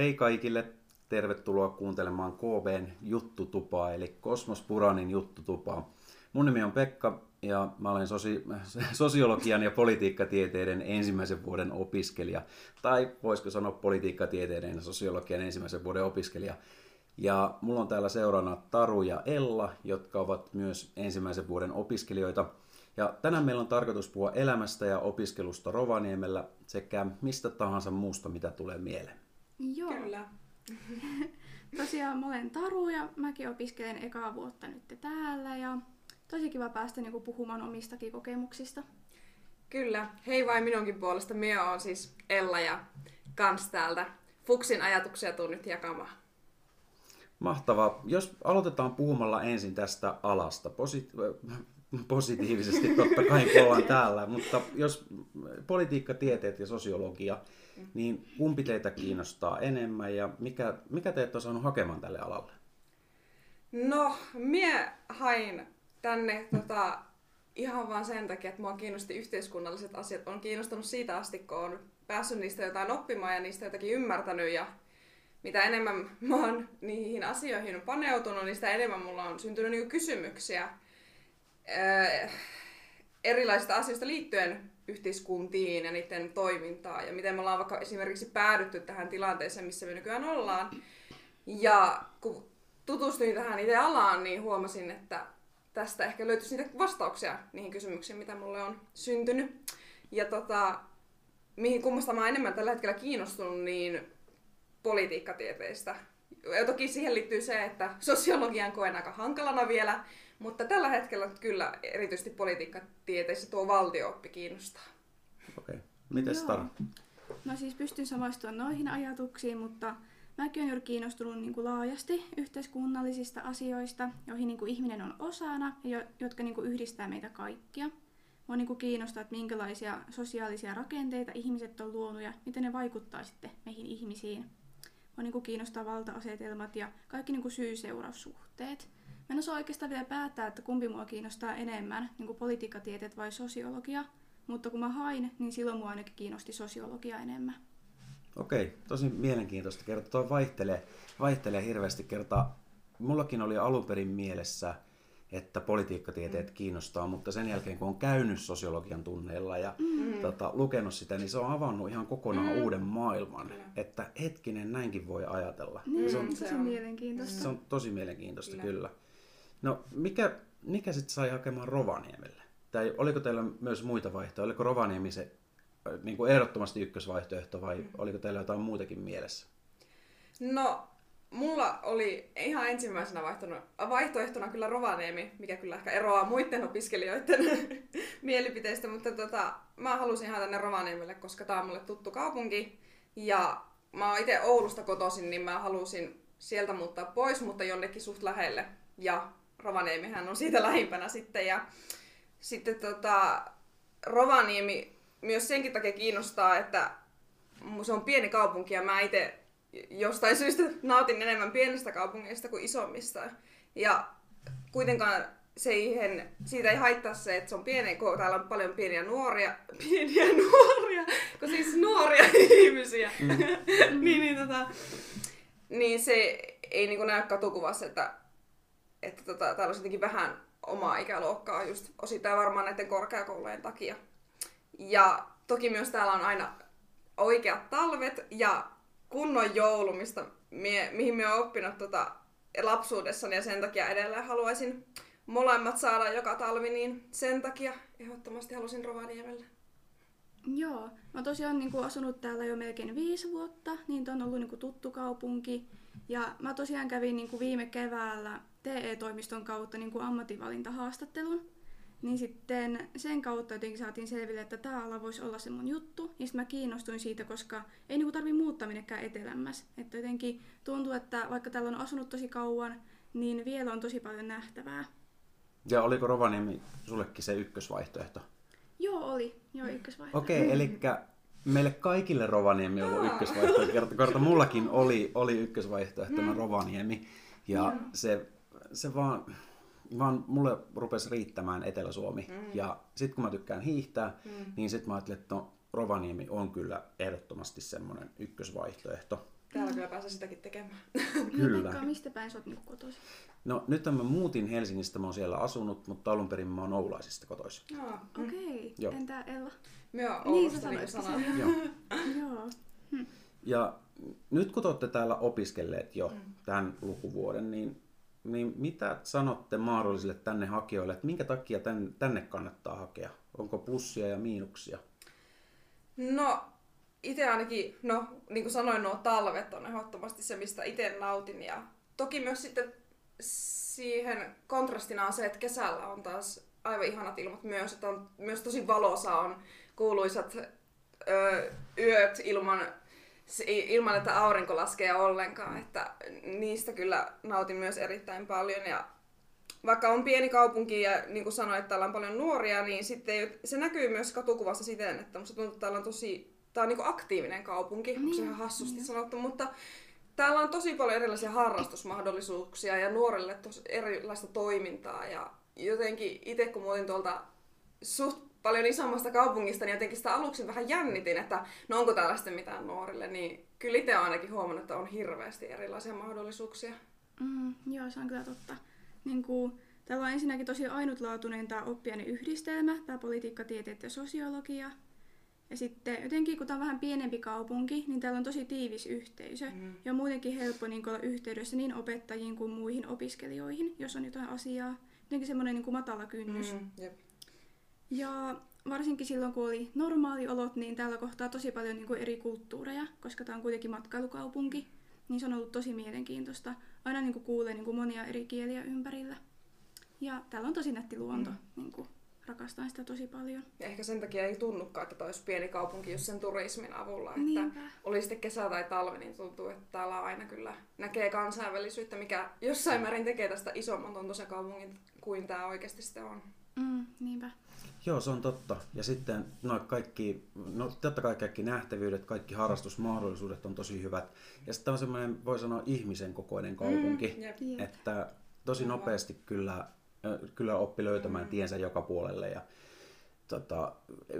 Hei kaikille, tervetuloa kuuntelemaan KBn juttutupaa, eli Kosmos Puranin juttutupaa. Mun nimi on Pekka ja mä olen sosi- sosiologian ja politiikkatieteiden ensimmäisen vuoden opiskelija. Tai voisiko sanoa politiikkatieteiden ja sosiologian ensimmäisen vuoden opiskelija. Ja mulla on täällä seurana Taru ja Ella, jotka ovat myös ensimmäisen vuoden opiskelijoita. Ja tänään meillä on tarkoitus puhua elämästä ja opiskelusta Rovaniemellä sekä mistä tahansa muusta, mitä tulee mieleen. Joo. Kyllä. Tosiaan mä olen Taru ja mäkin opiskelen ekaa vuotta nyt täällä ja tosi kiva päästä niinku puhumaan omistakin kokemuksista. Kyllä. Hei vain minunkin puolesta. Minä on siis Ella ja kans täältä Fuksin ajatuksia tuun nyt jakamaan. Mahtavaa. Jos aloitetaan puhumalla ensin tästä alasta, posi- positiivisesti totta kai kun ollaan täällä, mutta jos politiikkatieteet ja sosiologia, niin kumpi teitä kiinnostaa enemmän ja mikä, mikä teitä on saanut hakemaan tälle alalle? No, mie hain tänne tota, ihan vaan sen takia, että mua kiinnosti yhteiskunnalliset asiat. On kiinnostunut siitä asti, kun on päässyt niistä jotain oppimaan ja niistä jotakin ymmärtänyt. Ja mitä enemmän mä oon niihin asioihin paneutunut, niin sitä enemmän mulla on syntynyt niinku kysymyksiä öö, erilaisista asioista liittyen yhteiskuntiin ja niiden toimintaan ja miten me ollaan vaikka esimerkiksi päädytty tähän tilanteeseen, missä me nykyään ollaan. Ja kun tutustuin tähän itse alaan, niin huomasin, että tästä ehkä löytyisi niitä vastauksia niihin kysymyksiin, mitä mulle on syntynyt. Ja tota, mihin kummasta mä enemmän tällä hetkellä kiinnostunut, niin politiikkatieteistä. Ja toki siihen liittyy se, että sosiologian koen aika hankalana vielä, mutta tällä hetkellä kyllä erityisesti politiikkatieteissä tuo valtiooppi kiinnostaa. Okei. Okay. Mites Joo. Tara? No siis pystyn samastumaan noihin ajatuksiin, mutta mäkin olen juuri kiinnostunut niin kuin laajasti yhteiskunnallisista asioista, joihin niin kuin ihminen on osana ja jo- jotka niin kuin yhdistää meitä kaikkia. Mua niin kuin kiinnostaa, että minkälaisia sosiaalisia rakenteita ihmiset on luonut ja miten ne vaikuttaa sitten meihin ihmisiin. Mua niin kuin kiinnostaa valta-asetelmat ja kaikki niin kuin syy-seuraussuhteet. Mä en osaa oikeastaan vielä päättää, että kumpi mua kiinnostaa enemmän, niin kuin politiikkatieteet vai sosiologia. Mutta kun mä hain, niin silloin mua ainakin kiinnosti sosiologia enemmän. Okei, tosi mielenkiintoista kertoa. Tuo vaihtelee, vaihtelee hirveästi kertaa. Mullakin oli alun perin mielessä, että politiikkatieteet kiinnostaa, mutta sen jälkeen kun on käynyt sosiologian tunneilla ja mm. tota, lukenut sitä, niin se on avannut ihan kokonaan mm. uuden maailman. Kyllä. Että hetkinen, näinkin voi ajatella. Niin, se, on, se se on on- mielenkiintoista. se on tosi mielenkiintoista, kyllä. Kyllä. No, mikä, mikä sitten sai hakemaan Rovaniemelle? Tai oliko teillä myös muita vaihtoehtoja? Oliko Rovaniemi se niin kuin ehdottomasti ykkösvaihtoehto vai oliko teillä jotain muutakin mielessä? No, mulla oli ihan ensimmäisenä vaihtoehtona, kyllä Rovaniemi, mikä kyllä ehkä eroaa muiden opiskelijoiden mielipiteistä, mutta tota, mä halusin ihan tänne Rovaniemelle, koska tää on mulle tuttu kaupunki. Ja mä oon itse Oulusta kotoisin, niin mä halusin sieltä muuttaa pois, mutta jonnekin suht lähelle. Ja Rovaniemihän on siitä lähimpänä sitten. Ja sitten tota, Rovaniemi myös senkin takia kiinnostaa, että se on pieni kaupunki ja mä itse jostain syystä nautin enemmän pienistä kaupungeista kuin isommista. Ja kuitenkaan siihen, siitä ei haittaa se, että se on pieni, kun täällä on paljon pieniä nuoria, pieniä nuoria, kun siis nuoria ihmisiä, mm. niin, niin, tota, niin se ei niin näy katukuvassa, että, että tota, täällä on jotenkin vähän omaa ikäluokkaa just osittain varmaan näiden korkeakoulujen takia. Ja toki myös täällä on aina oikeat talvet ja kunnon joulu, mistä mie, mihin me oon oppinut tota lapsuudessani ja sen takia edelleen haluaisin molemmat saada joka talvi, niin sen takia ehdottomasti halusin Rovaniemelle. Joo, mä tosiaan niin kuin asunut täällä jo melkein viisi vuotta, niin tää on ollut niin kuin tuttu kaupunki. Ja mä tosiaan kävin niin kuin viime keväällä TE-toimiston kautta niin kuin ammatinvalintahaastattelun. Niin sitten sen kautta jotenkin saatiin selville, että tämä ala voisi olla se mun juttu. Ja sitten mä kiinnostuin siitä, koska ei niinku tarvi muuttaa minnekään etelämmäs. Että jotenkin tuntuu, että vaikka täällä on asunut tosi kauan, niin vielä on tosi paljon nähtävää. Ja oliko Rovaniemi sullekin se ykkösvaihtoehto? Joo, oli. Joo, ykkösvaihtoehto. Okei, okay, eli meille kaikille Rovaniemi on ollut ykkösvaihtoehto. Kerta, kerta mullakin oli, oli ykkösvaihtoehtona Mm. Rovaniemi. Ja se, se vaan, vaan mulle rupesi riittämään Etelä-Suomi. Mm. Ja sitten kun mä tykkään hiihtää, Mm. niin sitten mä ajattelin, että no, Rovaniemi on kyllä ehdottomasti semmoinen ykkösvaihtoehto. täällä kyllä pääsee sitäkin tekemään. Kyllä. Pekka, mistä päin sä oot niinku kotoisin? No nyt mä muutin Helsingistä, mä oon siellä asunut, mutta alun perin mä oon Oulaisista kotoisin. Joo. Okei, okay. Entä Ella? Myö Niin, Oulusta sä niin sanoit sanoin. sen. Joo. Joo. Ja nyt kun te olette täällä opiskelleet jo Mm. tämän lukuvuoden, niin, niin mitä sanotte mahdollisille tänne hakijoille, että minkä takia tän, tänne kannattaa hakea? Onko plussia ja miinuksia? No, itse ainakin, no niin kuin sanoin, nuo talvet on ehdottomasti se, mistä itse nautin. Ja toki myös sitten siihen kontrastina on se, että kesällä on taas aivan ihanat ilmat myös, että on myös tosi valosa on kuuluisat ö, yöt ilman, se- ilman, että aurinko laskee ollenkaan, että niistä kyllä nautin myös erittäin paljon ja vaikka on pieni kaupunki ja niin kuin sanoin, että täällä on paljon nuoria, niin sitten se näkyy myös katukuvassa siten, että musta tuntuu, että täällä on tosi, tää on niin aktiivinen kaupunki, niin, se ihan hassusti niin. sanottu, mutta täällä on tosi paljon erilaisia harrastusmahdollisuuksia ja nuorille tosi erilaista toimintaa ja jotenkin itse kun muutin tuolta suht paljon isommasta kaupungista, niin jotenkin sitä aluksi vähän jännitin, että no onko täällä sitten mitään nuorille, niin kyllä itse olen ainakin huomannut, että on hirveästi erilaisia mahdollisuuksia. Mm, joo, se on kyllä totta. Niin kuin, täällä on ensinnäkin tosi ainutlaatuinen tämä oppiaine yhdistelmä, tämä politiikkatieteet ja sosiologia. Ja sitten jotenkin, kun tämä on vähän pienempi kaupunki, niin täällä on tosi tiivis yhteisö. Mm. Ja on muutenkin helppo niin olla yhteydessä niin opettajiin kuin muihin opiskelijoihin, jos on jotain asiaa. Jotenkin semmoinen niin matala kynnys. Mm, jep. Ja varsinkin silloin, kun oli normaaliolot, niin täällä kohtaa tosi paljon niin kuin eri kulttuureja, koska tämä on kuitenkin matkailukaupunki. Niin se on ollut tosi mielenkiintoista. Aina niin kuin kuulee niin kuin monia eri kieliä ympärillä. Ja täällä on tosi nätti luonto. Mm. Niin kuin, rakastan sitä tosi paljon. Ja ehkä sen takia ei tunnukaan, että olisi pieni kaupunki just sen turismin avulla. Että Niinpä. oli sitten kesä tai talvi, niin tuntuu, että täällä aina kyllä näkee kansainvälisyyttä, mikä jossain määrin tekee tästä isomman tuntuisen kaupungin kuin tämä oikeasti sitten on. Mm, niinpä. Joo, se on totta. Ja sitten no kaikki, no totta kai kaikki nähtävyydet, kaikki harrastusmahdollisuudet on tosi hyvät. Ja sitten on semmoinen, voi sanoa, ihmisen kokoinen kaupunki, Mm, jep. Jep. että tosi nopeasti kyllä, kyllä oppi löytämään Mm. tiensä joka puolelle ja tota,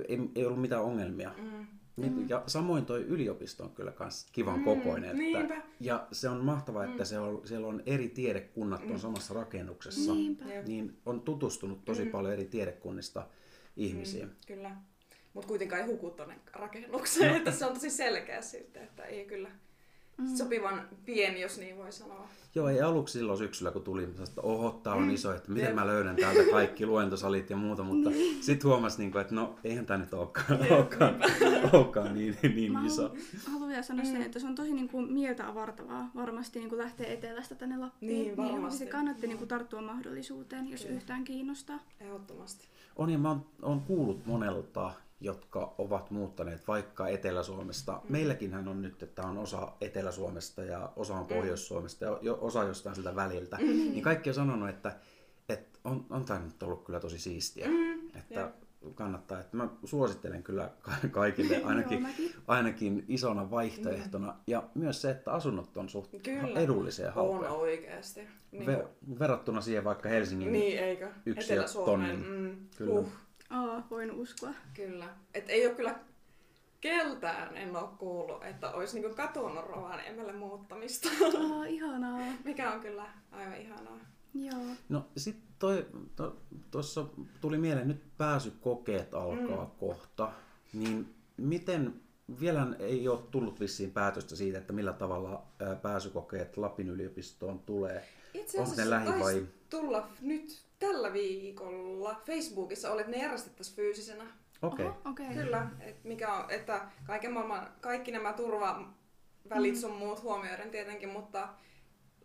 ei, ei ollut mitään ongelmia. Mm. Niin, Ja samoin toi yliopisto on kyllä kans kivan Mm, kokoinen. niinpä. Että, ja se on mahtavaa, että Mm. se on, siellä on eri tiedekunnat on samassa rakennuksessa. Niinpä. Niin on tutustunut tosi Mm. paljon eri tiedekunnista ihmisiin. Mm, kyllä. Mutta kuitenkaan ei huku tonne rakennukseen, että se on tosi selkeä sitten, että ei kyllä Mm. sopivan pieni, jos niin voi sanoa. Joo, ei aluksi silloin syksyllä, kun tuli, että oho, tää on Mm. iso, että miten mä löydän täältä kaikki luentosalit ja muuta, mutta sitten huomasi, niin että no, eihän tämä nyt olekaan, Jep, olekaan, olekaan niin, niin Mä iso. haluan, vielä sanoa Mm. sen, että se on tosi niin kuin mieltä avartavaa varmasti niin kuin lähteä etelästä tänne Lappiin. Niin, varmasti. se kannatti niin kuin tarttua mahdollisuuteen, jos Kyllä. yhtään kiinnostaa. Ehdottomasti. On ja mä oon, oon kuullut monelta, jotka ovat muuttaneet vaikka Etelä-Suomesta. Mm. Meilläkinhän on nyt, että on osa Etelä-Suomesta ja osa on Pohjois-Suomesta ja osa jostain siltä väliltä. Mm. Niin kaikki on sanonut, että, että on, on tämä nyt ollut kyllä tosi siistiä. Mm, Että jep. kannattaa, että mä suosittelen kyllä ka- kaikille ainakin, ainakin isona vaihtoehtona. Ja myös se, että asunnot on suht Kyllä. edullisia ja On halpoja. oikeasti. Niin, Ver- verrattuna siihen vaikka Helsingin niin eikö? yksi tonnin. Mm, Kyllä. Uh, Aa, voin uskoa. kyllä. Et ei ole kyllä keltään en ole kuullut, että olisi niinku katunut Rovaniemelle muuttamista. Aa, ihanaa. Mikä on kyllä aivan ihanaa. Joo. No sitten toi, to, tuossa tuli mieleen, nyt pääsykokeet alkaa Mm. kohta, niin miten, vielä ei ole tullut vissiin päätöstä siitä, että millä tavalla ää, pääsykokeet Lapin yliopistoon tulee. Itse Onko ne asiassa lähi vai? tulla nyt tällä viikolla Facebookissa oli, että ne järjestettäisiin fyysisenä. Okei. Oho, okei. Kyllä, et mikä on, että kaiken maailman, kaikki nämä turvavälit sun muut huomioiden tietenkin, mutta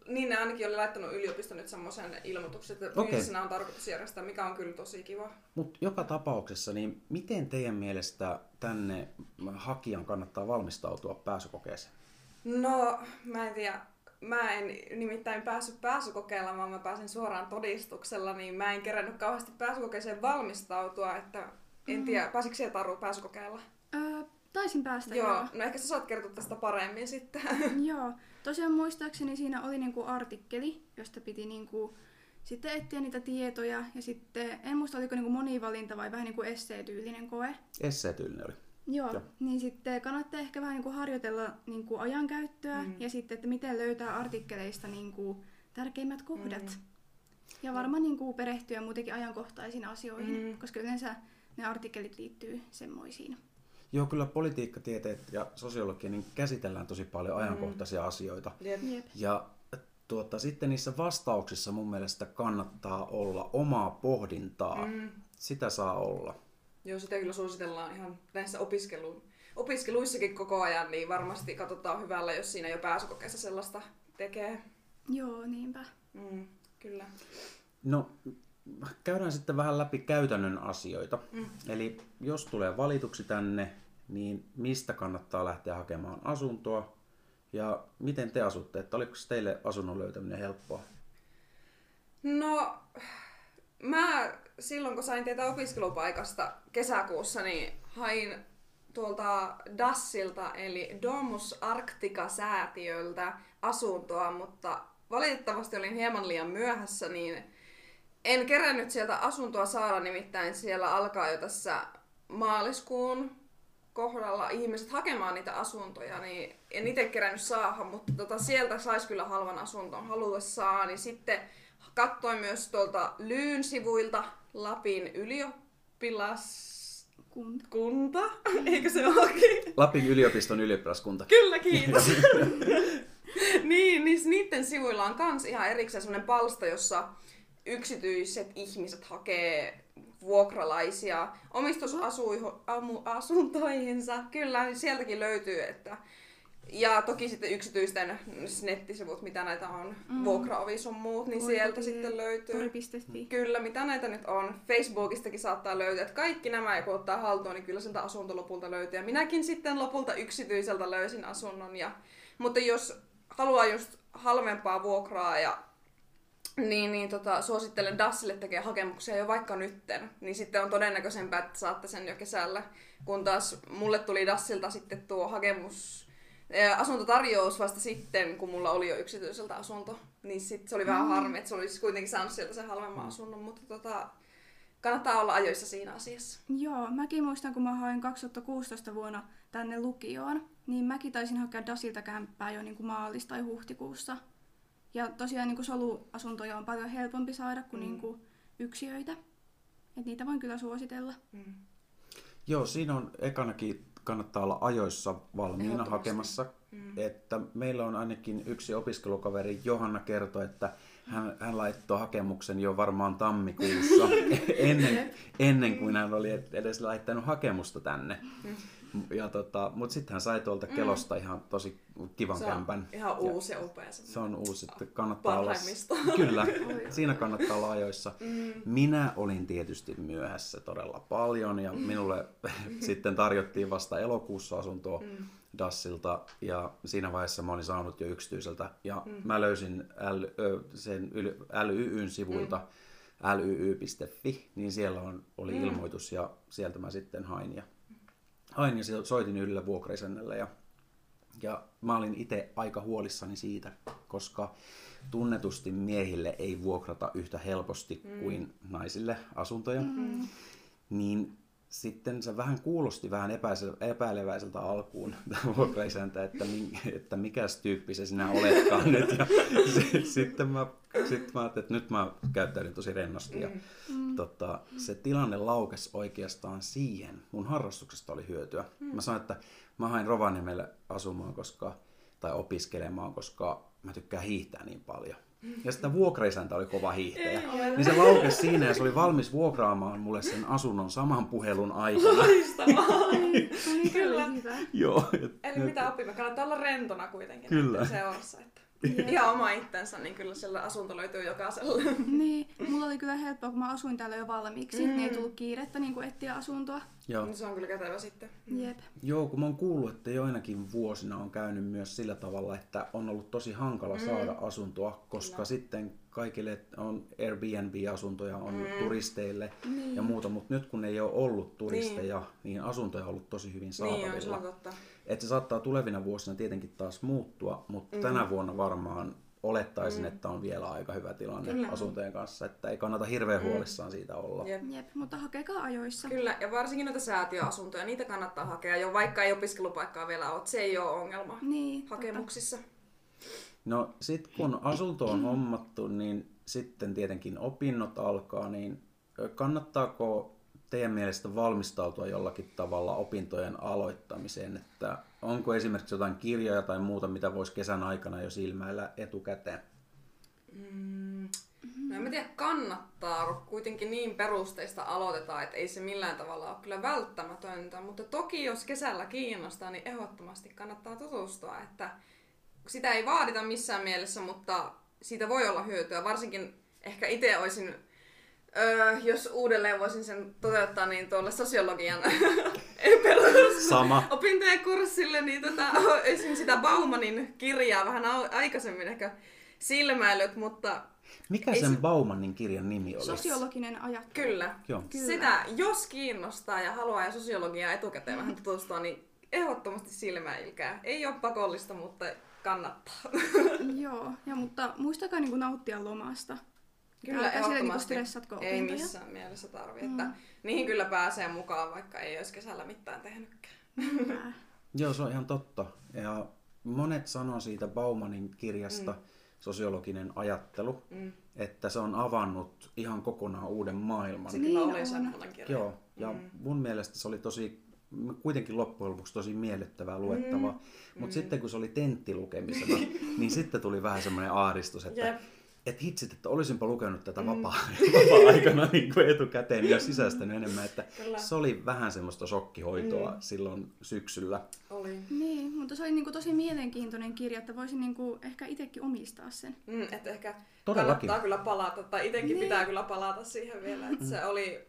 niin ne ainakin oli laittanut yliopisto nyt semmoisen ilmoituksen, että fyysisenä on tarkoitus järjestää, mikä on kyllä tosi kiva. Mutta joka tapauksessa, niin miten teidän mielestä tänne hakijan kannattaa valmistautua pääsykokeeseen? No, mä en tiedä. Mä en nimittäin päässyt pääsykokeella, vaan mä pääsin suoraan todistuksella, niin mä en kerännyt kauheasti pääsykokeeseen valmistautua, että en Mm. tiedä, pääsikö se Taru pääsykokeella? Öö, taisin päästä Joo, joo. no ehkä sä saat kertoa tästä paremmin sitten. joo. Tosiaan muistaakseni siinä oli niinku artikkeli, josta piti niinku sitten etsiä niitä tietoja. Ja sitten, en muista oliko niinku monivalinta vai vähän niinku esseetyylinen koe. Esseetyylinen oli. Joo, Joo. niin sitten kannattaa ehkä vähän niin kuin harjoitella niin kuin ajankäyttöä Mm. ja sitten, että miten löytää artikkeleista niin kuin tärkeimmät kohdat. Mm. Ja varmaan niin kuin perehtyä muutenkin ajankohtaisiin asioihin, Mm. koska yleensä ne artikkelit liittyy semmoisiin. Joo, kyllä politiikkatieteet ja sosiologia, niin käsitellään tosi paljon ajankohtaisia asioita. Jep. Jep. Ja tuota, sitten niissä vastauksissa mun mielestä kannattaa olla omaa pohdintaa. Mm. Sitä saa olla. Joo, sitä kyllä suositellaan ihan näissä opiskelu, opiskeluissakin koko ajan, niin varmasti katsotaan hyvällä, jos siinä jo pääsykokeessa sellaista tekee. Joo, niinpä. Mm, kyllä. No, käydään sitten vähän läpi käytännön asioita. Mm. Eli jos tulee valituksi tänne, niin mistä kannattaa lähteä hakemaan asuntoa? Ja miten te asutte? Että oliko teille asunnon löytäminen helppoa? No, mä silloin kun sain tietää opiskelupaikasta kesäkuussa, niin hain tuolta Dassilta eli Domus Arctica-säätiöltä asuntoa, mutta valitettavasti olin hieman liian myöhässä, niin en kerännyt sieltä asuntoa saada, nimittäin siellä alkaa jo tässä maaliskuun kohdalla ihmiset hakemaan niitä asuntoja, niin en itse kerännyt saada, mutta tota, sieltä saisi kyllä halvan asunton haluessaan. Niin sitten katsoin myös tuolta Lyyn sivuilta Lapin ylioppilaskunta, Kunta. eikö se olekin? Lapin yliopiston ylioppilaskunta. Kyllä, kiitos. niin, niin niiden sivuilla on kans ihan erikseen semmoinen palsta, jossa yksityiset ihmiset hakee vuokralaisia omistusasuntoihinsa. Kyllä, niin sieltäkin löytyy, että ja toki sitten yksityisten nettisivut, mitä näitä on, mm. vuokraovi sun muut, niin Voi sieltä toki sitten löytyy. Tori.fi. Kyllä, mitä näitä nyt on. Facebookistakin saattaa löytyä. Että kaikki nämä, kun ottaa haltuun, niin kyllä sieltä asunto lopulta löytyy. Ja minäkin sitten lopulta yksityiseltä löysin asunnon. Ja, mutta jos haluaa just halvempaa vuokraa ja niin, niin tota, suosittelen Dassille tekee hakemuksia jo vaikka nytten, niin sitten on todennäköisempää, että saatte sen jo kesällä. Kun taas mulle tuli Dassilta sitten tuo hakemus, asuntotarjous vasta sitten, kun mulla oli jo yksityiseltä asunto. Niin sitten se oli vähän harmi, että se olisi kuitenkin saanut sieltä sen halvemman asunnon, mutta tota, kannattaa olla ajoissa siinä asiassa. Joo, mäkin muistan, kun mä hain 2016 vuonna tänne lukioon, niin mäkin taisin hakea Dasilta kämppää jo niin kuin maalis- tai huhtikuussa. Ja tosiaan niin kuin soluasuntoja on paljon helpompi saada kuin, Mm. niin kuin yksiöitä. Et niitä voin kyllä suositella. Mm. Joo, siinä on ekanakin kannattaa olla ajoissa valmiina hakemassa. Mm. Että meillä on ainakin yksi opiskelukaveri, Johanna kertoi, että hän, hän laittoi hakemuksen jo varmaan tammikuussa, ennen, ennen kuin hän oli edes laittanut hakemusta tänne. Mm. Ja tota, Mutta sitten hän sai tuolta Kelosta ihan tosi kivan Se on kämpän. ihan uusi ja upea. Se on uusi, että kannattaa olla... Kyllä, siinä kannattaa olla ajoissa. Mm. Minä olin tietysti myöhässä todella paljon ja minulle sitten tarjottiin vasta elokuussa asuntoa Mm. Dassilta ja siinä vaiheessa mä olin saanut jo yksityiseltä ja mä löysin L, sen LYYn sivuilta lyy.fi, niin siellä on, oli ilmoitus ja sieltä mä sitten hain ja, hain ja soitin yhdelle vuokraisännälle ja ja mä olin itse aika huolissani siitä, koska tunnetusti miehille ei vuokrata yhtä helposti mm. kuin naisille asuntoja. Mm. Niin sitten se vähän kuulosti vähän epäileväiseltä alkuun tämä vuokraisäntä, että, että mikäs tyyppi se sinä oletkaan nyt. Ja sitten mä, sit mä ajattelin, että nyt mä käyttäydyn tosi rennosti. Ja, tota, se tilanne laukesi oikeastaan siihen. Mun harrastuksesta oli hyötyä. Mä sanoin, että mä hain Rovaniemelle asumaan koska, tai opiskelemaan, koska mä tykkään hiihtää niin paljon. Ja sitten vuokraisäntä oli kova hiihtäjä. Niin se laukesi siinä ja se oli valmis vuokraamaan mulle sen asunnon saman puhelun aikana. Loistavaa. Se Kyllä. Joo. et- Eli mitä opimme? Kannattaa olla rentona kuitenkin Kyllä. näiden seurassa. Että ihan oma itsensä, niin kyllä siellä asunto löytyy jokaisella. Niin, mulla oli kyllä helppoa, kun mä asuin täällä jo valmiiksi, mm. niin ei tullut kiirettä niin kuin etsiä asuntoa. Joo. Niin se on kyllä kätevä sitten. Jep. Joo, kun mä oon kuullut, että joinakin vuosina on käynyt myös sillä tavalla, että on ollut tosi hankala saada asuntoa, koska Kyllä. sitten kaikille on Airbnb-asuntoja, on Mm. turisteille Niin. ja muuta, mutta nyt kun ei ole ollut turisteja, niin, asuntoja on ollut tosi hyvin Niin on, saatavilla. on totta. että se saattaa tulevina vuosina tietenkin taas muuttua, mutta mm. tänä vuonna varmaan olettaisin, Mm. että on vielä aika hyvä tilanne Kyllä. asuntojen kanssa, että ei kannata hirveän Mm. huolissaan siitä olla. Jep. Jep, mutta hakekaa ajoissa. Kyllä, ja varsinkin noita säätiöasuntoja, niitä kannattaa hakea jo, vaikka ei opiskelupaikkaa vielä ole. Se ei ole ongelma Niin, totta. No sit kun asunto on hommattu, niin sitten tietenkin opinnot alkaa, niin kannattaako teidän mielestä valmistautua jollakin tavalla opintojen aloittamiseen, että onko esimerkiksi jotain kirjoja tai muuta, mitä voisi kesän aikana jo silmäillä etukäteen? Mm. No en mä tiedä, kannattaa. Kuitenkin niin perusteista aloitetaan, että ei se millään tavalla ole kyllä välttämätöntä. Mutta toki jos kesällä kiinnostaa, niin ehdottomasti kannattaa tutustua. Että sitä ei vaadita missään mielessä, mutta siitä voi olla hyötyä. Varsinkin ehkä itse olisin, öö, jos uudelleen voisin sen toteuttaa, niin tuolle sosiologian Sama. opintojen kurssille, niin tota, olisin sitä Baumanin kirjaa vähän aikaisemmin ehkä silmäillyt, mutta Mikä Ei sen se- Baumanin kirjan nimi oli? Sosiologinen ajattelu. kyllä, Joo. Kyllä. sitä jos kiinnostaa ja haluaa ja sosiologiaa etukäteen vähän tutustua, niin ehdottomasti silmäilkää. Ei ole pakollista, mutta kannattaa. Joo, ja mutta muistakaa niin kuin nauttia lomasta. Kyllä, niinku ehdottomasti. stressatko Ei missään mielessä tarvi, että niihin kyllä pääsee mukaan, vaikka ei olisi kesällä mitään tehnytkään. Joo, se on ihan totta. Ja monet sanoo siitä Baumanin kirjasta, mm. sosiologinen ajattelu, Mm. että se on avannut ihan kokonaan uuden maailman. Se Niin kyllä on. oli semmoinen kirja. Joo, ja Mm. mun mielestä se oli tosi, kuitenkin loppujen lopuksi tosi miellyttävää luettavaa. Mm. Mutta Mm. sitten kun se oli tenttilukemisena, niin sitten tuli vähän semmoinen aaristus, että Jep. et hitsit, että olisinpa lukenut tätä Mm. vapaa, vapaa-aikana niin kuin etukäteen ja sisäistänyt enemmän, että Kyllä. se oli vähän semmoista shokkihoitoa Mm. silloin syksyllä. Oli. Niin, mutta se oli niinku tosi mielenkiintoinen kirja, että voisin niinku ehkä itsekin omistaa sen. Mm, että ehkä Todellakin. kannattaa kyllä palata, tai itsekin Niin. pitää kyllä palata siihen vielä. Että Mm. se oli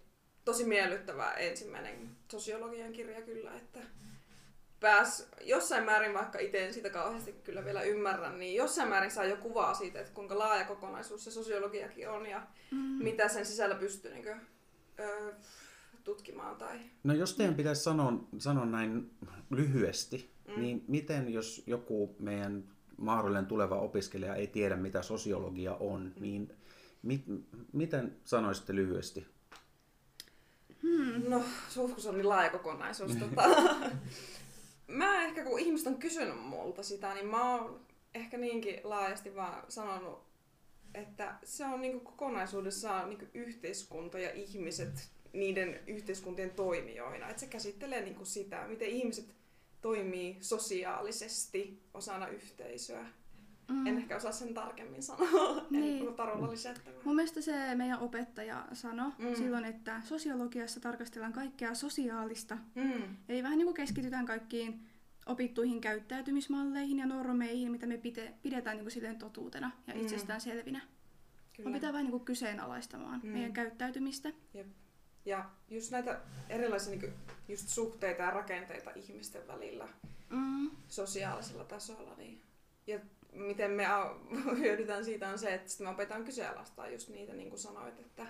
tosi miellyttävä ensimmäinen sosiologian kirja kyllä, että pääs jossain määrin, vaikka itse en sitä kauheasti kyllä vielä ymmärrän, niin jossain määrin saa jo kuvaa siitä, että kuinka laaja kokonaisuus se sosiologiakin on ja Mm. mitä sen sisällä pystyy niin kuin, ö, tutkimaan. Tai... No jos teidän pitäisi sanoa, sanoa näin lyhyesti, Mm. mm. niin miten jos joku meidän mahdollinen tuleva opiskelija ei tiedä, mitä sosiologia on, Mm. niin mit, miten sanoisitte lyhyesti? No, suhkus on niin laaja kokonaisuus. tota. mä ehkä, kun ihmiset on kysynyt multa sitä, niin mä oon ehkä niinkin laajasti vaan sanonut, että se on niinku kokonaisuudessaan niinku yhteiskunta ja ihmiset niiden yhteiskuntien toimijoina. Että se käsittelee niinku sitä, miten ihmiset toimii sosiaalisesti osana yhteisöä. Mm. En ehkä osaa sen tarkemmin sanoa. Niin. En Tarulla lisättävää. Mun mielestä se meidän opettaja sanoi Mm. silloin, että sosiologiassa tarkastellaan kaikkea sosiaalista. Mm. Eli vähän niin kuin keskitytään kaikkiin opittuihin käyttäytymismalleihin ja normeihin, mitä me pite, pidetään niin kuin silleen totuutena ja Mm. itsestään selvinä. Kyllä. On pitää vähän niin kuin kyseenalaistamaan Mm. meidän käyttäytymistä. Jep. Ja just näitä erilaisia niin just suhteita ja rakenteita ihmisten välillä Mm. sosiaalisella tasolla. Niin, ja miten me hyödytään siitä on se, että sitten me opetaan kyseenalaistaa just niitä, niin kuin sanoit, että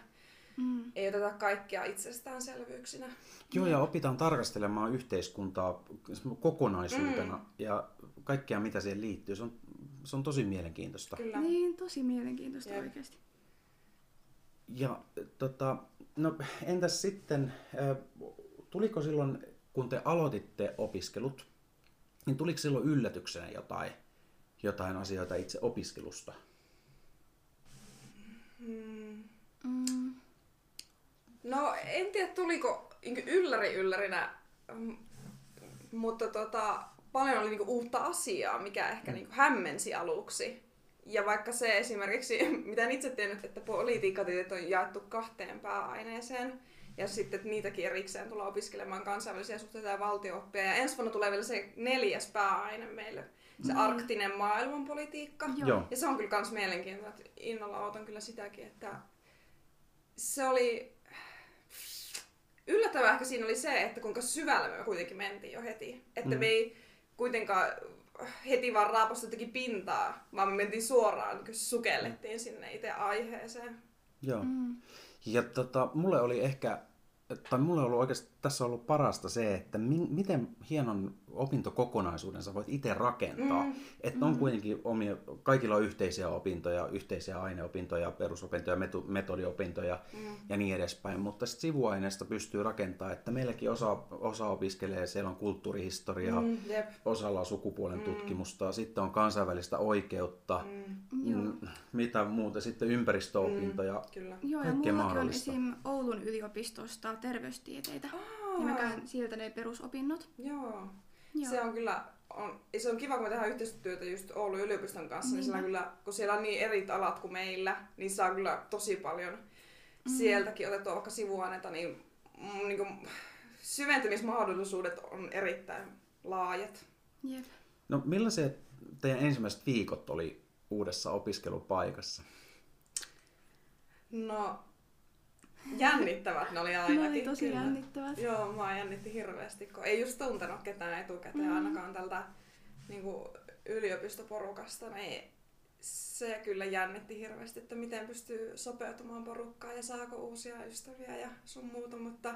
Mm. ei oteta kaikkia itsestäänselvyyksinä. Joo, ja opitaan tarkastelemaan yhteiskuntaa kokonaisuutena Mm. ja kaikkea, mitä siihen liittyy. Se on, se on tosi mielenkiintoista. Kyllä. Niin, tosi mielenkiintoista Jep. oikeasti. Ja tota, no entäs sitten, tuliko silloin, kun te aloititte opiskelut, niin tuliko silloin yllätyksenä jotain, jotain asioita itse opiskelusta? Mm. Mm. No en tiedä tuliko niinku ylläri yllärinä, mm, mutta tota, paljon oli niinku uutta asiaa, mikä ehkä niinku hämmensi aluksi. Ja vaikka se esimerkiksi, mitä en itse tiennyt, että politiikkatieteet on jaettu kahteen pääaineeseen, ja sitten että niitäkin erikseen tullaan opiskelemaan kansainvälisiä suhteita ja valtiooppia. Ja ensi vuonna tulee vielä se neljäs pääaine meille, se Mm. arktinen maailmanpolitiikka. Joo. Ja se on kyllä myös mielenkiintoista, että innolla odotan kyllä sitäkin, että se oli yllättävää ehkä siinä oli se, että kuinka syvälle me kuitenkin mentiin jo heti. Että Mm. me ei kuitenkaan heti vaan raapastu jotenkin pintaa, vaan me mentiin suoraan, niin sukellettiin sinne itse aiheeseen. Joo. Mm. Ja tota, mulle oli ehkä tai mulle on ollut oikeasti tässä on ollut parasta se, että mi- miten hienon opintokokonaisuuden sä voit itse rakentaa. Mm. Että on kuitenkin omia, kaikilla on yhteisiä opintoja, yhteisiä aineopintoja, perusopintoja, metu- metodiopintoja mm. ja niin edespäin. Mutta sitten sivuaineesta pystyy rakentamaan, että meilläkin osa, osa opiskelee, siellä on kulttuurihistoriaa, Mm, osalla on sukupuolen tutkimusta, sitten on kansainvälistä oikeutta, Mm, mm, mitä muuta, sitten ympäristöopintoja. kyllä. Joo, ja mullakin on esim. Oulun yliopistosta terveystieteitä. Ja mä käyn sieltä ne perusopinnot. Joo. Joo. Se on kyllä, on, se on kiva, kun me tehdään yhteistyötä just Oulun yliopiston kanssa, niin sillä kyllä, kun siellä on niin eri alat kuin meillä, niin saa kyllä tosi paljon mm. sieltäkin otettua vaikka sivuaineita, niin, mm, niin kuin, syventymismahdollisuudet on erittäin laajat. Jep. No millaisia teidän ensimmäiset viikot oli uudessa opiskelupaikassa? No, jännittävät ne oli ainakin. Ne oli tosi kyllä. jännittävät. Joo, mua jännitti hirveästi, kun ei just tuntenut ketään etukäteen mm. ainakaan tältä niin kuin yliopistoporukasta, niin se kyllä jännitti hirveästi, että miten pystyy sopeutumaan porukkaan ja saako uusia ystäviä ja sun muuta, mutta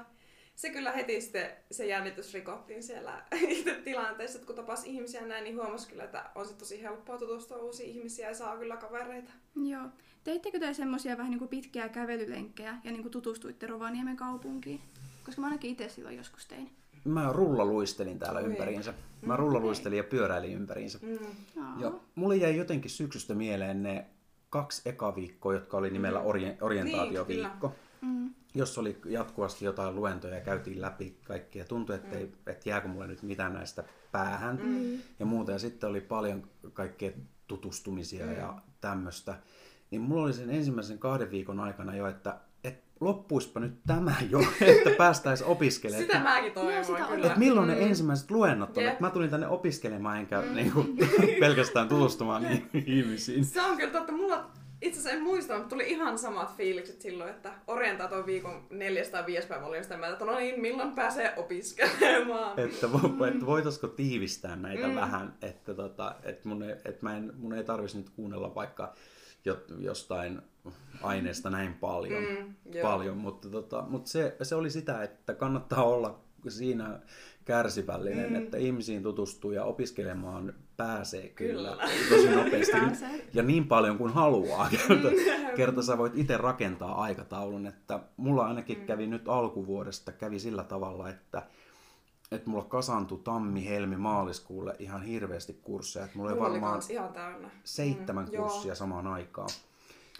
se kyllä heti sitten se jännitys rikottiin siellä itse tilanteessa, että kun tapas ihmisiä näin, niin huomasi kyllä, että on se tosi helppoa tutustua uusiin ihmisiä ja saa kyllä kavereita. Joo. Teittekö te semmoisia vähän niin kuin pitkiä kävelylenkkejä ja niin kuin tutustuitte Rovaniemen kaupunkiin? Koska mä ainakin itse silloin joskus tein. Mä rullaluistelin täällä Oi. ympäriinsä. Mä rullaluistelin ja pyöräilin ympäriinsä. Mm. Ja mulle jäi jotenkin syksystä mieleen ne kaksi eka viikkoa, jotka oli nimellä orien, orientaatioviikko. Mm. Jos oli jatkuvasti jotain luentoja ja käytiin läpi kaikkia. Tuntui, että, ei, että jääkö mulle nyt mitään näistä päähän Mm. ja muuta. Ja sitten oli paljon kaikkea tutustumisia ja tämmöistä. Niin mulla oli sen ensimmäisen kahden viikon aikana jo, että, loppuispa nyt tämä jo, että päästäisiin opiskelemaan. Sitä mäkin Joo, toivoin sitä kyllä. Että milloin ne ensimmäiset luennot on? Että mä tulin tänne opiskelemaan enkä niinku, pelkästään tutustumaan niihin ihmisiin. Se on kyllä totta. Mulla itse asiassa en muista, mutta tuli ihan samat fiilikset silloin, että orientaation viikon neljäs tai viides päivä oli sitä mieltä, että no niin, milloin pääsee opiskelemaan. Että, vo, että voitaisiko tiivistää näitä mm. vähän, että, tota, että, mun, ei, että mä en, mun ei tarvitsisi nyt kuunnella vaikka jo- jostain aineesta näin paljon, Mm, joo. paljon mutta, tota, mutta se, se oli sitä, että kannattaa olla siinä kärsivällinen, mm. että ihmisiin tutustuu ja opiskelemaan pääsee kyllä, Kyllä. tosi nopeasti Pääsee. ja niin paljon kuin haluaa. Kerta, kerta sä voit itse rakentaa aikataulun, että mulla ainakin Mm. kävi nyt alkuvuodesta kävi sillä tavalla, että että mulla kasaantui tammi, helmi, maaliskuulle ihan hirveästi kursseja. Että mulla oli Mulla oli varmaan ihan täynnä. seitsemän Mm, joo. kurssia samaan aikaan.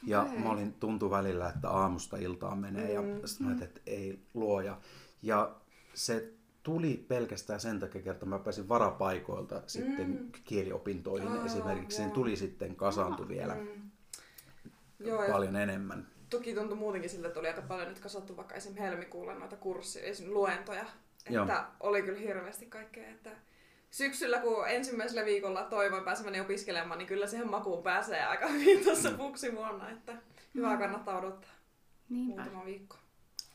Ja Okei. mä olin tuntu välillä, että aamusta iltaan menee ja Mm. sitten mä ajattelin, että ei luoja. Ja se tuli pelkästään sen takia, että mä pääsin varapaikoilta sitten kieliopintoihin Aa, esimerkiksi. Sen joo. tuli sitten kasaantui vielä Mm. Joo, paljon enemmän. toki tuntui muutenkin siltä, että oli aika paljon nyt kasattu vaikka esim. helmikuulla noita kursseja, esim. luentoja. Joo. Että oli kyllä hirveästi kaikkea. Että syksyllä, kun ensimmäisellä viikolla toivoin pääseväni opiskelemaan, niin kyllä siihen makuun pääsee aika hyvin tuossa vuonna, Että hyvä kannattaa odottaa Niinpä. muutama viikko.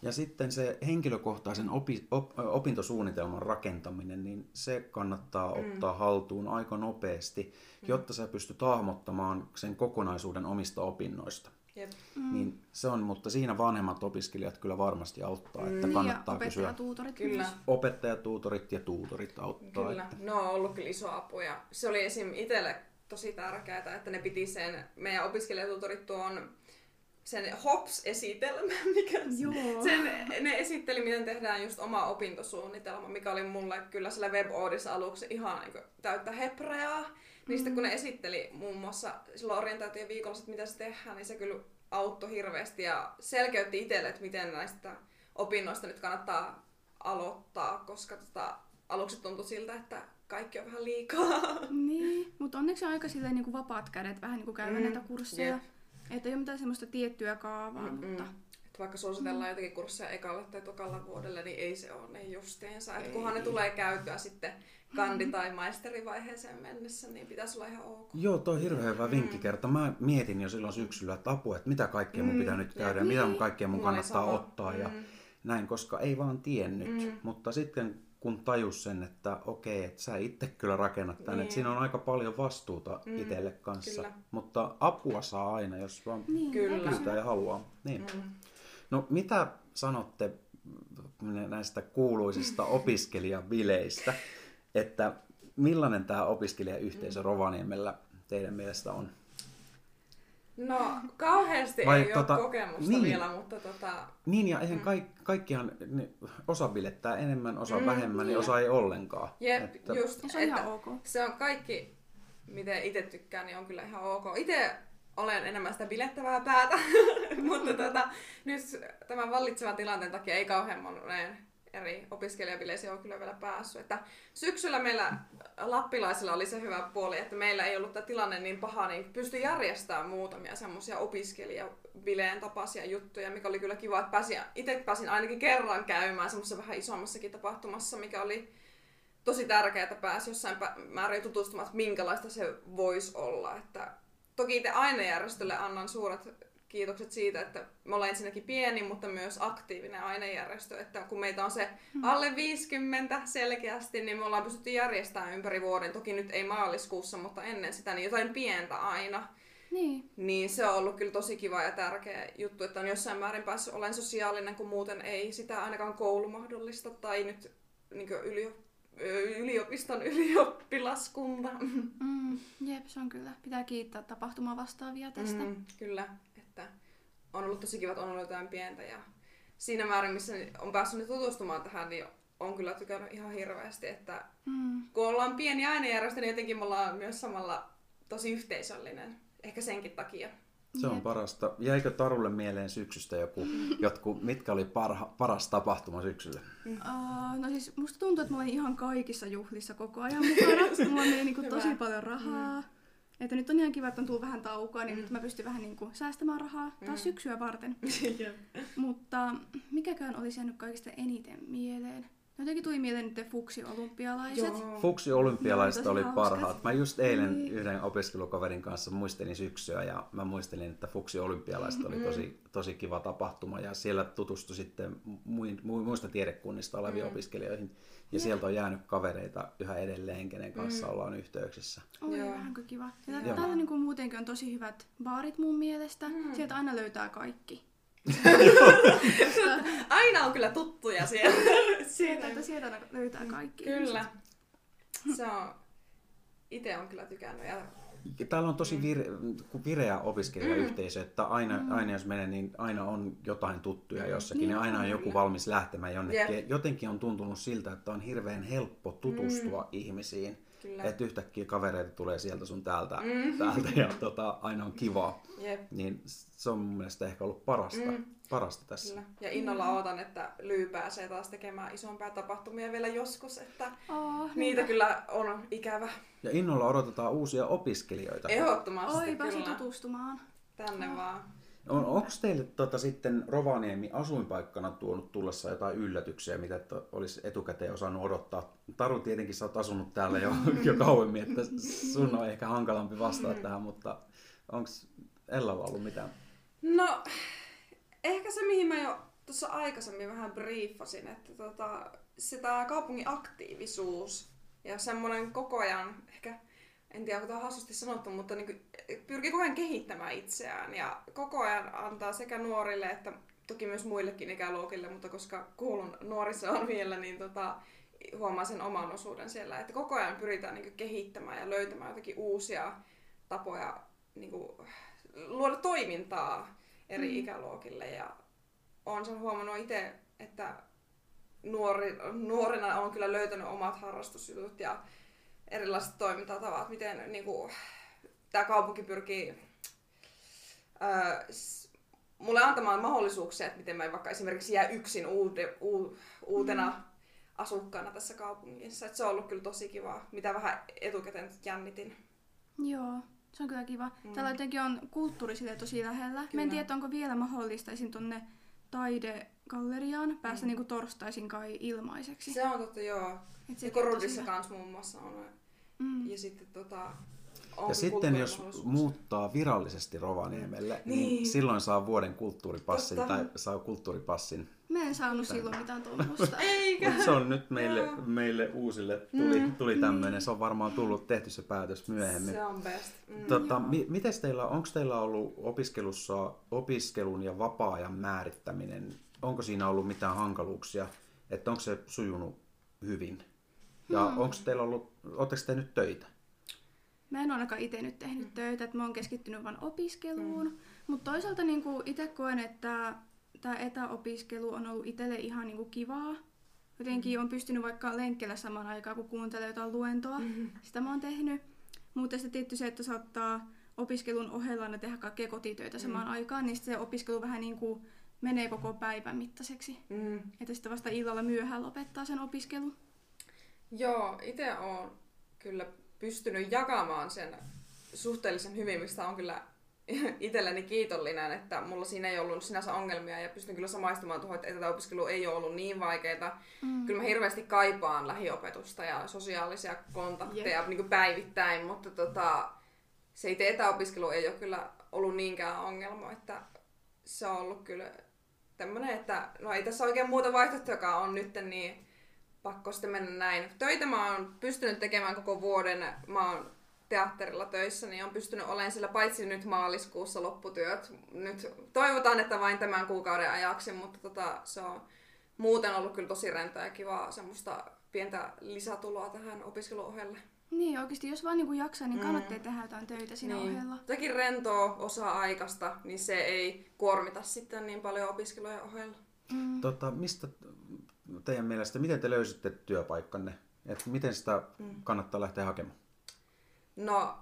Ja sitten se henkilökohtaisen opi, op, opintosuunnitelman rakentaminen, niin se kannattaa Mm. ottaa haltuun aika nopeasti, jotta sä pystyt hahmottamaan sen kokonaisuuden omista opinnoista. Jep. Mm. Niin se on, mutta siinä vanhemmat opiskelijat kyllä varmasti auttaa, että Niin, ja kannattaa kysyä. opettajatuutorit Kyllä. myös. Opettajatuutorit ja tuutorit auttaa. Kyllä, Että, ne on ollut kyllä iso apu ja se oli esim. itselle tosi tärkeää, että ne piti sen, meidän opiskelijatutorit tuon sen HOPS-esitelmän, mikä Joo. sen, ne esitteli, miten tehdään just oma opintosuunnitelma, mikä oli mulle kyllä sillä web aluksi ihan niin täyttä hepreaa. Niin sitten kun ne esitteli muun muassa silloin orientaation viikolla, että mitä se tehdään, niin se kyllä auttoi hirveästi ja selkeytti itselle, että miten näistä opinnoista nyt kannattaa aloittaa, koska tota, aluksi tuntui siltä, että kaikki on vähän liikaa. Niin, mutta onneksi on aika silleen niin kuin vapaat kädet vähän niin kuin käydä Mm, näitä kursseja. jep. Että ei ole mitään semmoista tiettyä kaavaa, mutta... Että vaikka suositellaan jotakin kursseja ekalle tai tokalla vuodelle, niin ei se ole niin justeensa. Että kunhan ne tulee käytyä sitten kandi- tai maisterivaiheeseen mennessä, niin pitäisi olla ihan ok. Joo, toi on hirveän hyvä vinkki kerta. Mä mietin jo silloin syksyllä, että apua, että mitä kaikkea mun Mm, pitää nyt käydä ja mitä mun kaikkea mun kannattaa ottaa ja Mm. näin, koska ei vaan tiennyt. Mm. Mutta sitten kun tajus sen, että okei, että sä itse kyllä rakennat tän, Niin. että siinä on aika paljon vastuuta Mm, itselle kanssa. kyllä. Mutta apua saa aina, jos vaan Niin, Kyllä. pyytää ja haluaa. Niin. Mm. No mitä sanotte näistä kuuluisista opiskelijabileistä, että millainen tämä opiskelijayhteisö Rovaniemellä teidän mielestä on? No, kauheasti Vai ei tota- ole kokemusta niin. vielä, mutta tota, Niin, ja eihän kaik, kaikkihan, ne, osa bilettää enemmän, osa Mm, vähemmän, niin osa ei ollenkaan. jep, Että- just, Ja se on että ihan ok. se on kaikki, miten itse tykkään, niin on kyllä ihan ok. Itse olen enemmän sitä bilettävää päätä, mutta tota, nyt tämän vallitsevan tilanteen takia ei kauhean moneen eri opiskelijabileisiin ole kyllä vielä päässyt. Että syksyllä meillä lappilaisilla oli se hyvä puoli, että meillä ei ollut tämä tilanne niin paha, niin pystyi järjestämään muutamia semmoisia opiskelijabileen tapaisia juttuja, mikä oli kyllä kiva, että pääsin, itse pääsin ainakin kerran käymään semmoisessa vähän isommassakin tapahtumassa, mikä oli tosi tärkeää, että pääsi jossain määrin tutustumaan, että minkälaista se voisi olla. Että toki itse ainejärjestölle annan suuret kiitokset siitä, että me ollaan ensinnäkin pieni, mutta myös aktiivinen ainejärjestö. Että kun meitä on se alle 50 selkeästi, niin me ollaan pystytty järjestämään ympäri vuoden. Toki nyt ei maaliskuussa, mutta ennen sitä, niin jotain pientä aina. Niin. Niin se on ollut kyllä tosi kiva ja tärkeä juttu, että on jossain määrin päässyt olemaan sosiaalinen, kun muuten ei sitä ainakaan koulu mahdollista tai nyt niin ylio, ö, yliopiston ylioppilaskunta. Mm, jep, se on kyllä. Pitää kiittää tapahtumaa vastaavia tästä. Mm, kyllä, on ollut tosi kiva, että on ollut jotain pientä ja siinä määrin, missä on päässyt nyt tutustumaan tähän, niin on kyllä tykännyt ihan hirveästi, että Mm. kun ollaan pieni ainejärjestö, niin jotenkin me ollaan myös samalla tosi yhteisöllinen. Ehkä senkin takia. Se on Jep. parasta. Jäikö Tarulle mieleen syksystä joku, jotkut, mitkä oli parha, paras tapahtuma syksyllä? Uh, no siis musta tuntuu, että mä olin ihan kaikissa juhlissa koko ajan mukana. Mulla meni niinku tosi Hyvä. paljon rahaa. Että nyt on ihan kiva, että on tullut vähän taukoa, niin nyt mä pystyn vähän niinku säästämään rahaa taas syksyä varten. Mutta mikäkään olisi jäänyt kaikista eniten mieleen? Jotenkin tuli mieleen nyt Fuksi olympialaiset. Joo. Fuksi olympialaiset Ne oli parhaat. Mä just eilen Niin. yhden opiskelukaverin kanssa muistelin syksyä ja mä muistelin, että Fuksi olympialaiset oli tosi, tosi kiva tapahtuma ja siellä tutustui sitten mui- mu- muista tiedekunnista oleviin Mm. opiskelijoihin. Ja sieltä on jäänyt kavereita yhä edelleen, kenen kanssa ollaan yhteyksissä. Oi, Joo. vähänkö kiva. Ja Joo. tää- täällä niinku muutenkin on tosi hyvät baarit mun mielestä. Sieltä aina löytää kaikki. Aina on kyllä tuttuja siellä. Sieltä, että sieltä löytää kaikki. Kyllä. Se on... Itse on kyllä tykännyt. Ja... Täällä on tosi vire, kun vireä opiskelijayhteisö, että aina, aina jos menee, niin aina on jotain tuttuja jossakin Niin ja aina on joku kyllä. valmis lähtemään jonnekin. Jep. Jotenkin on tuntunut siltä, että on hirveän helppo tutustua ihmisiin. Kyllä. Että yhtäkkiä kavereita tulee sieltä sun täältä, Mm. täältä ja tota, aina on kiva. Jep. Niin se on mun mielestä ehkä ollut parasta, Mm. parasta tässä. Kyllä. Ja innolla odotan, että Lyy pääsee taas tekemään isompia tapahtumia vielä joskus, että Oh, niitä kyllä on ikävä. Ja innolla odotetaan uusia opiskelijoita. Ehdottomasti Oi, pääsin tutustumaan. Tänne vaan. On, onko teille tota, sitten Rovaniemi asuinpaikkana tuonut tullessa jotain yllätyksiä, mitä et olisi etukäteen osannut odottaa? Taru, tietenkin sä oot asunut täällä jo, jo kauemmin, että sun on ehkä hankalampi vastata tähän, mutta onko Ellalla ollut mitään? No, ehkä se mihin mä jo tuossa aikaisemmin vähän briefasin, että tota, sitä kaupungin aktiivisuus ja semmoinen koko ajan, ehkä, en tiedä onko tämä hassusti sanottu, mutta niin kuin, pyrkii koko ajan kehittämään itseään ja koko ajan antaa sekä nuorille että toki myös muillekin ikäluokille, mutta koska kuulun nuorisoon vielä, niin tota, huomaa sen oman osuuden siellä, että koko ajan pyritään niin kuin, kehittämään ja löytämään jotakin uusia tapoja niin kuin, luoda toimintaa eri mm. ikäluokille ja olen sen huomannut itse, että nuori, nuorena on kyllä löytänyt omat harrastusjutut ja erilaiset toimintatavat, miten niin kuin, tämä kaupunki pyrkii ää, mulle antamaan mahdollisuuksia, että miten mä en vaikka esimerkiksi jää yksin uude, u, uutena mm. asukkaana tässä kaupungissa. Et se on ollut kyllä tosi kiva, mitä vähän etukäteen jännitin. Joo, se on kyllä kiva. Mm. Täällä jotenkin on kulttuuri sille tosi lähellä. Mä en Kyllä. tiedä, onko vielä mahdollista esim. tonne taidegalleriaan päästä mm. niinku torstaisin kai ilmaiseksi. Se on totta, joo. Et Ja Korudissa kanssa muun muassa on. Mm. Ja sitten tota, on Ja sitten jos muuttaa virallisesti Rovaniemelle, niin, Niin. silloin saa vuoden kulttuuripassin Totta. tai saa kulttuuripassin. Mä en saanut silloin mitään tuommoista. Eikä. Mut se on nyt meille, Joo. meille uusille tuli, Mm. tuli tämmöinen. Se on varmaan tullut tehty se päätös myöhemmin. Se on best. Mm. Tota, mi- mites teillä, onko teillä ollut opiskelussa opiskelun ja vapaa-ajan määrittäminen onko siinä ollut mitään hankaluuksia, että onko se sujunut hyvin? Ja hmm. onko teillä ollut, oletteko te nyt töitä? Mä en ole ainakaan itse nyt tehnyt töitä, että mä oon keskittynyt vain opiskeluun. Mm. Mutta toisaalta niin itse koen, että tämä etäopiskelu on ollut itselle ihan niin kuin kivaa. Jotenkin mm. on pystynyt vaikka lenkkellä samaan aikaan, kun kuuntelee jotain luentoa. Mm-hmm. Sitä mä oon tehnyt. Mutta sitten tietty se, että saattaa opiskelun ohella tehdä kaikkea kotitöitä mm. samaan aikaan, niin se opiskelu vähän niin kuin menee koko päivän mittaiseksi. Mm. Että sitten vasta illalla myöhään lopettaa sen opiskelu. Joo, itse olen kyllä pystynyt jakamaan sen suhteellisen hyvin, mistä on kyllä itselleni kiitollinen, että mulla siinä ei ollut sinänsä ongelmia ja pystyn kyllä samaistumaan tuohon, että tätä opiskelu ei ole ollut niin vaikeaa. Mm. Kyllä mä hirveästi kaipaan lähiopetusta ja sosiaalisia kontakteja yep. niin kuin päivittäin, mutta tota, se itse etäopiskelu ei ole kyllä ollut niinkään ongelma, että se on ollut kyllä tämmöinen, että no ei tässä oikein muuta vaihtoehtoja on nyt, niin pakko sitten mennä näin. Töitä mä oon pystynyt tekemään koko vuoden. Mä oon teatterilla töissä, niin on pystynyt olemaan sillä paitsi nyt maaliskuussa lopputyöt. Nyt toivotaan, että vain tämän kuukauden ajaksi, mutta tota, se on muuten ollut kyllä tosi rentoa ja kivaa semmoista pientä lisätuloa tähän opiskeluohjelle. Niin, oikeasti jos vaan niinku jaksaa, niin kannattaa mm. tehdä jotain töitä siinä niin. ohella. Jotakin rentoa osa-aikasta, niin se ei kuormita sitten niin paljon opiskelujen ohella. Mm. Tota, mistä teidän mielestä, miten te löysitte työpaikkanne? Et miten sitä mm. kannattaa lähteä hakemaan? No,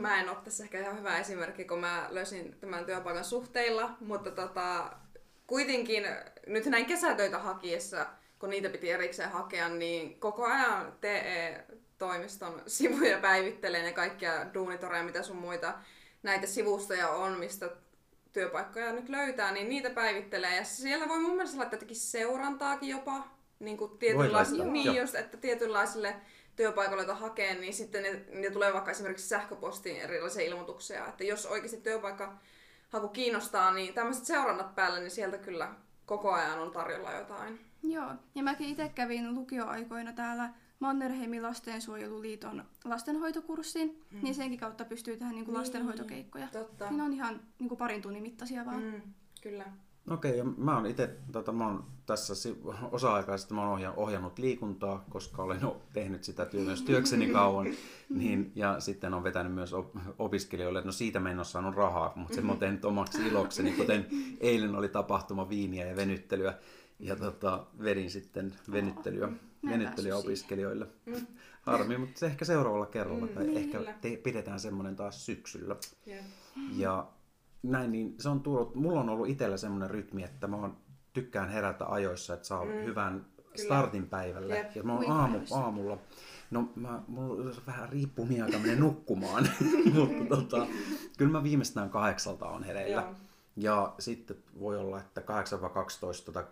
mä en ole tässä ehkä ihan hyvä esimerkki, kun mä löysin tämän työpaikan suhteilla, mutta tota, kuitenkin nyt näin kesätöitä hakiessa, kun niitä piti erikseen hakea, niin koko ajan TE-toimiston sivuja päivittelee ne kaikkia duunitoreja, mitä sun muita näitä sivustoja on, mistä työpaikkoja nyt löytää, niin niitä päivittelee. Ja siellä voi mun mielestä laittaa jotenkin seurantaakin jopa, niin kuin tietynlaisille, niin just, että tietynlaisille työpaikoille, joita hakee, niin sitten ne, ne tulee vaikka esimerkiksi sähköpostiin erilaisia ilmoituksia, että jos oikeasti työpaikka haku kiinnostaa, niin tämmöiset seurannat päällä, niin sieltä kyllä koko ajan on tarjolla jotain. Joo, ja mäkin itse kävin lukioaikoina täällä Mannerheimin lastensuojeluliiton lastenhoitokurssin, mm. niin senkin kautta pystyy tehdä niin kuin niin, lastenhoitokeikkoja. Totta. Niin on ihan niin kuin parin tunnin mittaisia vaan. Mm, kyllä. Okei, okay, ja mä oon itse, tota, mä oon tässä osa-aikaisesti mä oon ohjannut liikuntaa, koska olen tehnyt sitä työ, myös työkseni kauan, niin, ja sitten on vetänyt myös opiskelijoille, no siitä mä en ole saanut rahaa, mutta sen mä oon tehnyt omaksi ilokseni, kuten eilen oli tapahtuma viiniä ja venyttelyä, ja tota, vedin sitten venyttelyä, venyttelyä opiskelijoille. Mm. Harmi, mutta se ehkä seuraavalla kerralla, mm, tai niin, ehkä te, pidetään semmoinen taas syksyllä. Yeah. Ja näin, niin se on tullut, mulla on ollut itsellä semmoinen rytmi, että mä oon, tykkään herätä ajoissa, että saa mm. hyvän Kyllä. startin päivälle. Yep. Ja mä oon aamu, aamulla, no mä, mulla vähän riippuu mihin aikaan menee nukkumaan, mutta tota, kyllä mä viimeistään kahdeksalta on hereillä. Joo. Ja sitten voi olla, että 8-12 tai 8-11,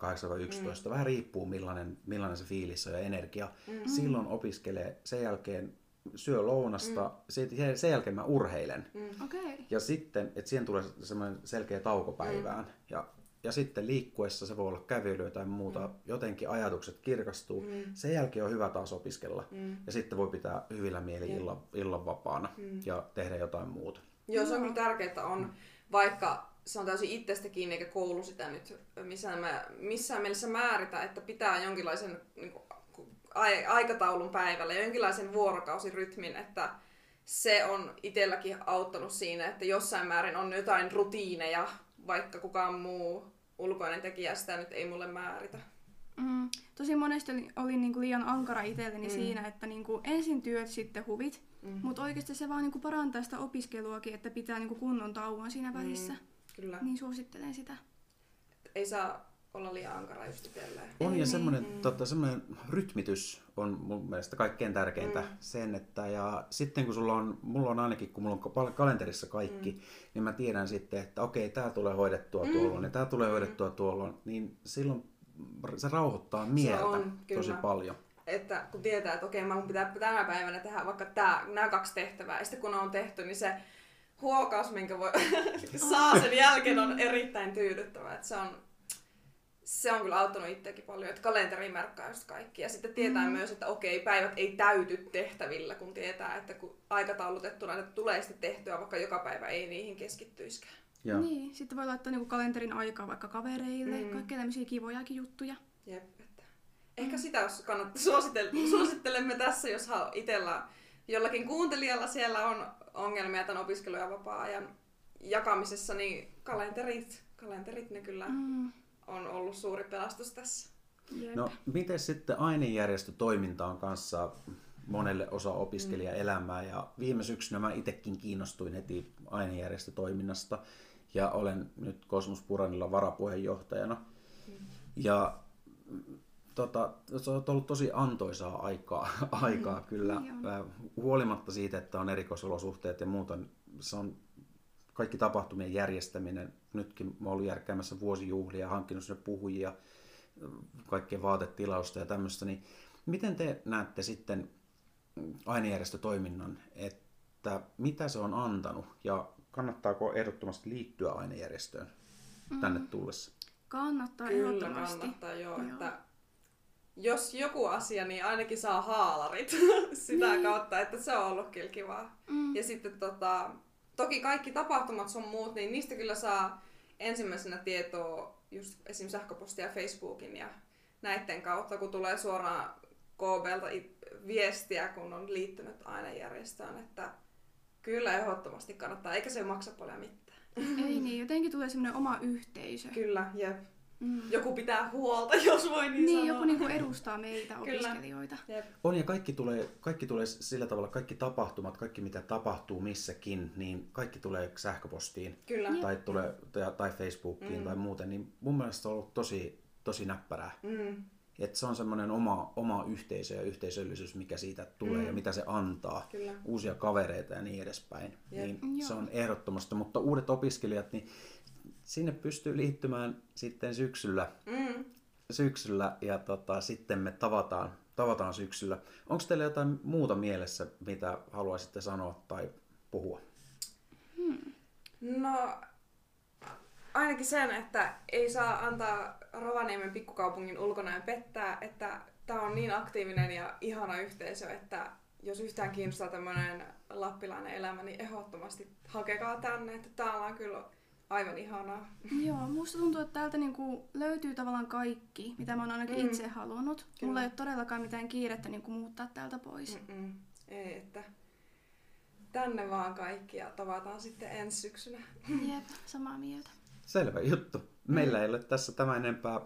mm. vähän riippuu millainen, millainen se fiilis on ja energia. Mm. Silloin opiskelee, sen jälkeen syö lounasta, mm. sen jälkeen mä urheilen. Mm. Okay. Ja sitten, että siihen tulee semmoinen selkeä tauko päivään. Mm. Ja, ja sitten liikkuessa se voi olla kävelyä tai muuta, mm. jotenkin ajatukset kirkastuu. Mm. Sen jälkeen on hyvä taas opiskella. Mm. Ja sitten voi pitää hyvillä mieli illan, illan vapaana mm. ja tehdä jotain muuta. Joo, se on kyllä tärkeää, että on vaikka se on täysin itsestä kiinni, eikä koulu sitä nyt missään, mä, missään mielessä määritä, että pitää jonkinlaisen niin kuin, aikataulun päivällä ja jonkinlaisen vuorokausirytmin, että se on itselläkin auttanut siinä, että jossain määrin on jotain rutiineja, vaikka kukaan muu ulkoinen tekijä sitä nyt ei mulle määritä. Mm. Tosi monesti olin, olin niinku liian ankara itselleni mm. siinä, että niinku ensin työt, sitten huvit. Mm. Mutta oikeasti se vaan niinku parantaa sitä opiskeluakin, että pitää niinku kunnon tauon siinä välissä. Mm. Kyllä. Niin suosittelen sitä. Ei saa olla liian ankara just itselleen. On ja semmoinen, mm. tota, semmoinen rytmitys on mun mielestä kaikkein tärkeintä mm. sen, että ja sitten kun sulla on, mulla on ainakin, kun mulla on kalenterissa kaikki, mm. niin mä tiedän sitten, että okei, tämä tulee hoidettua mm. tuolloin ja tämä tulee mm. hoidettua tuolloin, niin silloin se rauhoittaa mieltä se on, tosi paljon. Että kun tietää, että okei, mun pitää tänä päivänä tehdä vaikka tää, nämä kaksi tehtävää, ja sitten kun ne on tehty, niin se huokaus, minkä voi saa sen jälkeen, on erittäin tyydyttävä. Että se on se on kyllä auttanut itseäkin paljon, että kalenteri merkkaa just kaikki. Ja sitten tietää mm. myös, että okei, päivät ei täyty tehtävillä, kun tietää, että kun aikataulutettuna että tulee sitten tehtyä, vaikka joka päivä ei niihin keskittyiskään. Joo. Niin, sitten voi laittaa niinku kalenterin aikaa vaikka kavereille, Mm. mm. kaikkea tämmöisiä kivojakin juttuja. Jep. Että. Ehkä sitä jos kannattaa suositel- suosittelemme tässä, jos itsellä jollakin kuuntelijalla siellä on ongelmia tämän opiskelu- ja vapaa-ajan jakamisessa, niin kalenterit, kalenterit ne kyllä Mm. on ollut suuri pelastus tässä. Jep. No, miten sitten ainejärjestötoiminta on kanssa monelle osa opiskelijaelämää ja viime syksynä mä itsekin kiinnostuin heti ainejärjestötoiminnasta ja olen nyt Kosmos Puranilla varapuheenjohtajana. Ja mm, tota, se on ollut tosi antoisaa aikaa, aikaa kyllä, Joo. Huolimatta siitä, että on erikoisolosuhteet ja muuta. Se on kaikki tapahtumien järjestäminen. Nytkin mä oon ollut järkkäämässä vuosijuhlia ja hankkinut sinne puhujia, kaikkea vaatetilausta ja tämmöistä. Niin miten te näette sitten ainejärjestötoiminnan, että mitä se on antanut ja kannattaako ehdottomasti liittyä ainejärjestöön tänne tullessa? Kannattaa Kyllä ehdottomasti. kannattaa, joo, Joo. Että jos joku asia, niin ainakin saa haalarit sitä Niin. kautta, että se on ollut kyllä kivaa. Mm. Ja sitten tota, toki kaikki tapahtumat sun muut, niin niistä kyllä saa ensimmäisenä tietoa just esim. sähköpostia ja Facebookin ja näiden kautta, kun tulee suoraan KBlta viestiä, kun on liittynyt ainejärjestöön, että kyllä ehdottomasti kannattaa, eikä se maksa paljon mitään. Ei niin, jotenkin tulee semmoinen oma yhteisö. Kyllä, jep. Mm. Joku pitää huolta, jos voi niin, Niin, sanoa. joku niinku edustaa meitä Kyllä. opiskelijoita. Jep. On ja kaikki tulee, kaikki tulee sillä tavalla, kaikki tapahtumat, kaikki mitä tapahtuu missäkin, niin kaikki tulee sähköpostiin Kyllä. Jep. tai, tulee, tai, tai Facebookiin Mm. tai muuten, niin mun mielestä se on ollut tosi, tosi näppärää. Mm. Että se on semmoinen oma, oma yhteisö ja yhteisöllisyys, mikä siitä tulee Mm. ja mitä se antaa. Kyllä. Uusia kavereita ja niin edespäin. Jep. Niin se on ehdottomasti. Mutta uudet opiskelijat, niin sinne pystyy liittymään sitten syksyllä, Mm. syksyllä ja tota, sitten me tavataan, tavataan syksyllä. Onko teillä jotain muuta mielessä, mitä haluaisitte sanoa tai puhua? No, ainakin sen, että ei saa antaa Rovaniemen pikkukaupungin ulkonäön pettää, että tämä on niin aktiivinen ja ihana yhteisö, että jos yhtään kiinnostaa tämmöinen lappilainen elämä, niin ehdottomasti hakekaa tänne, että täällä on kyllä aivan ihanaa. Joo, musta tuntuu, että täältä niinku löytyy tavallaan kaikki, mitä mä oon ainakin Mm. itse halunnut. Kyllä. Mulla ei ole todellakaan mitään kiirettä niinku muuttaa täältä pois. Mm-mm. Ei, että tänne vaan kaikki ja tavataan sitten ensi syksynä. Jep, samaa mieltä. Selvä juttu. Meillä ei ole tässä tämä enempää.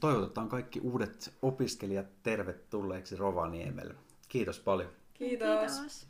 Toivotetaan kaikki uudet opiskelijat tervetulleeksi Rovaniemelle. Kiitos paljon. Kiitos. Kiitos.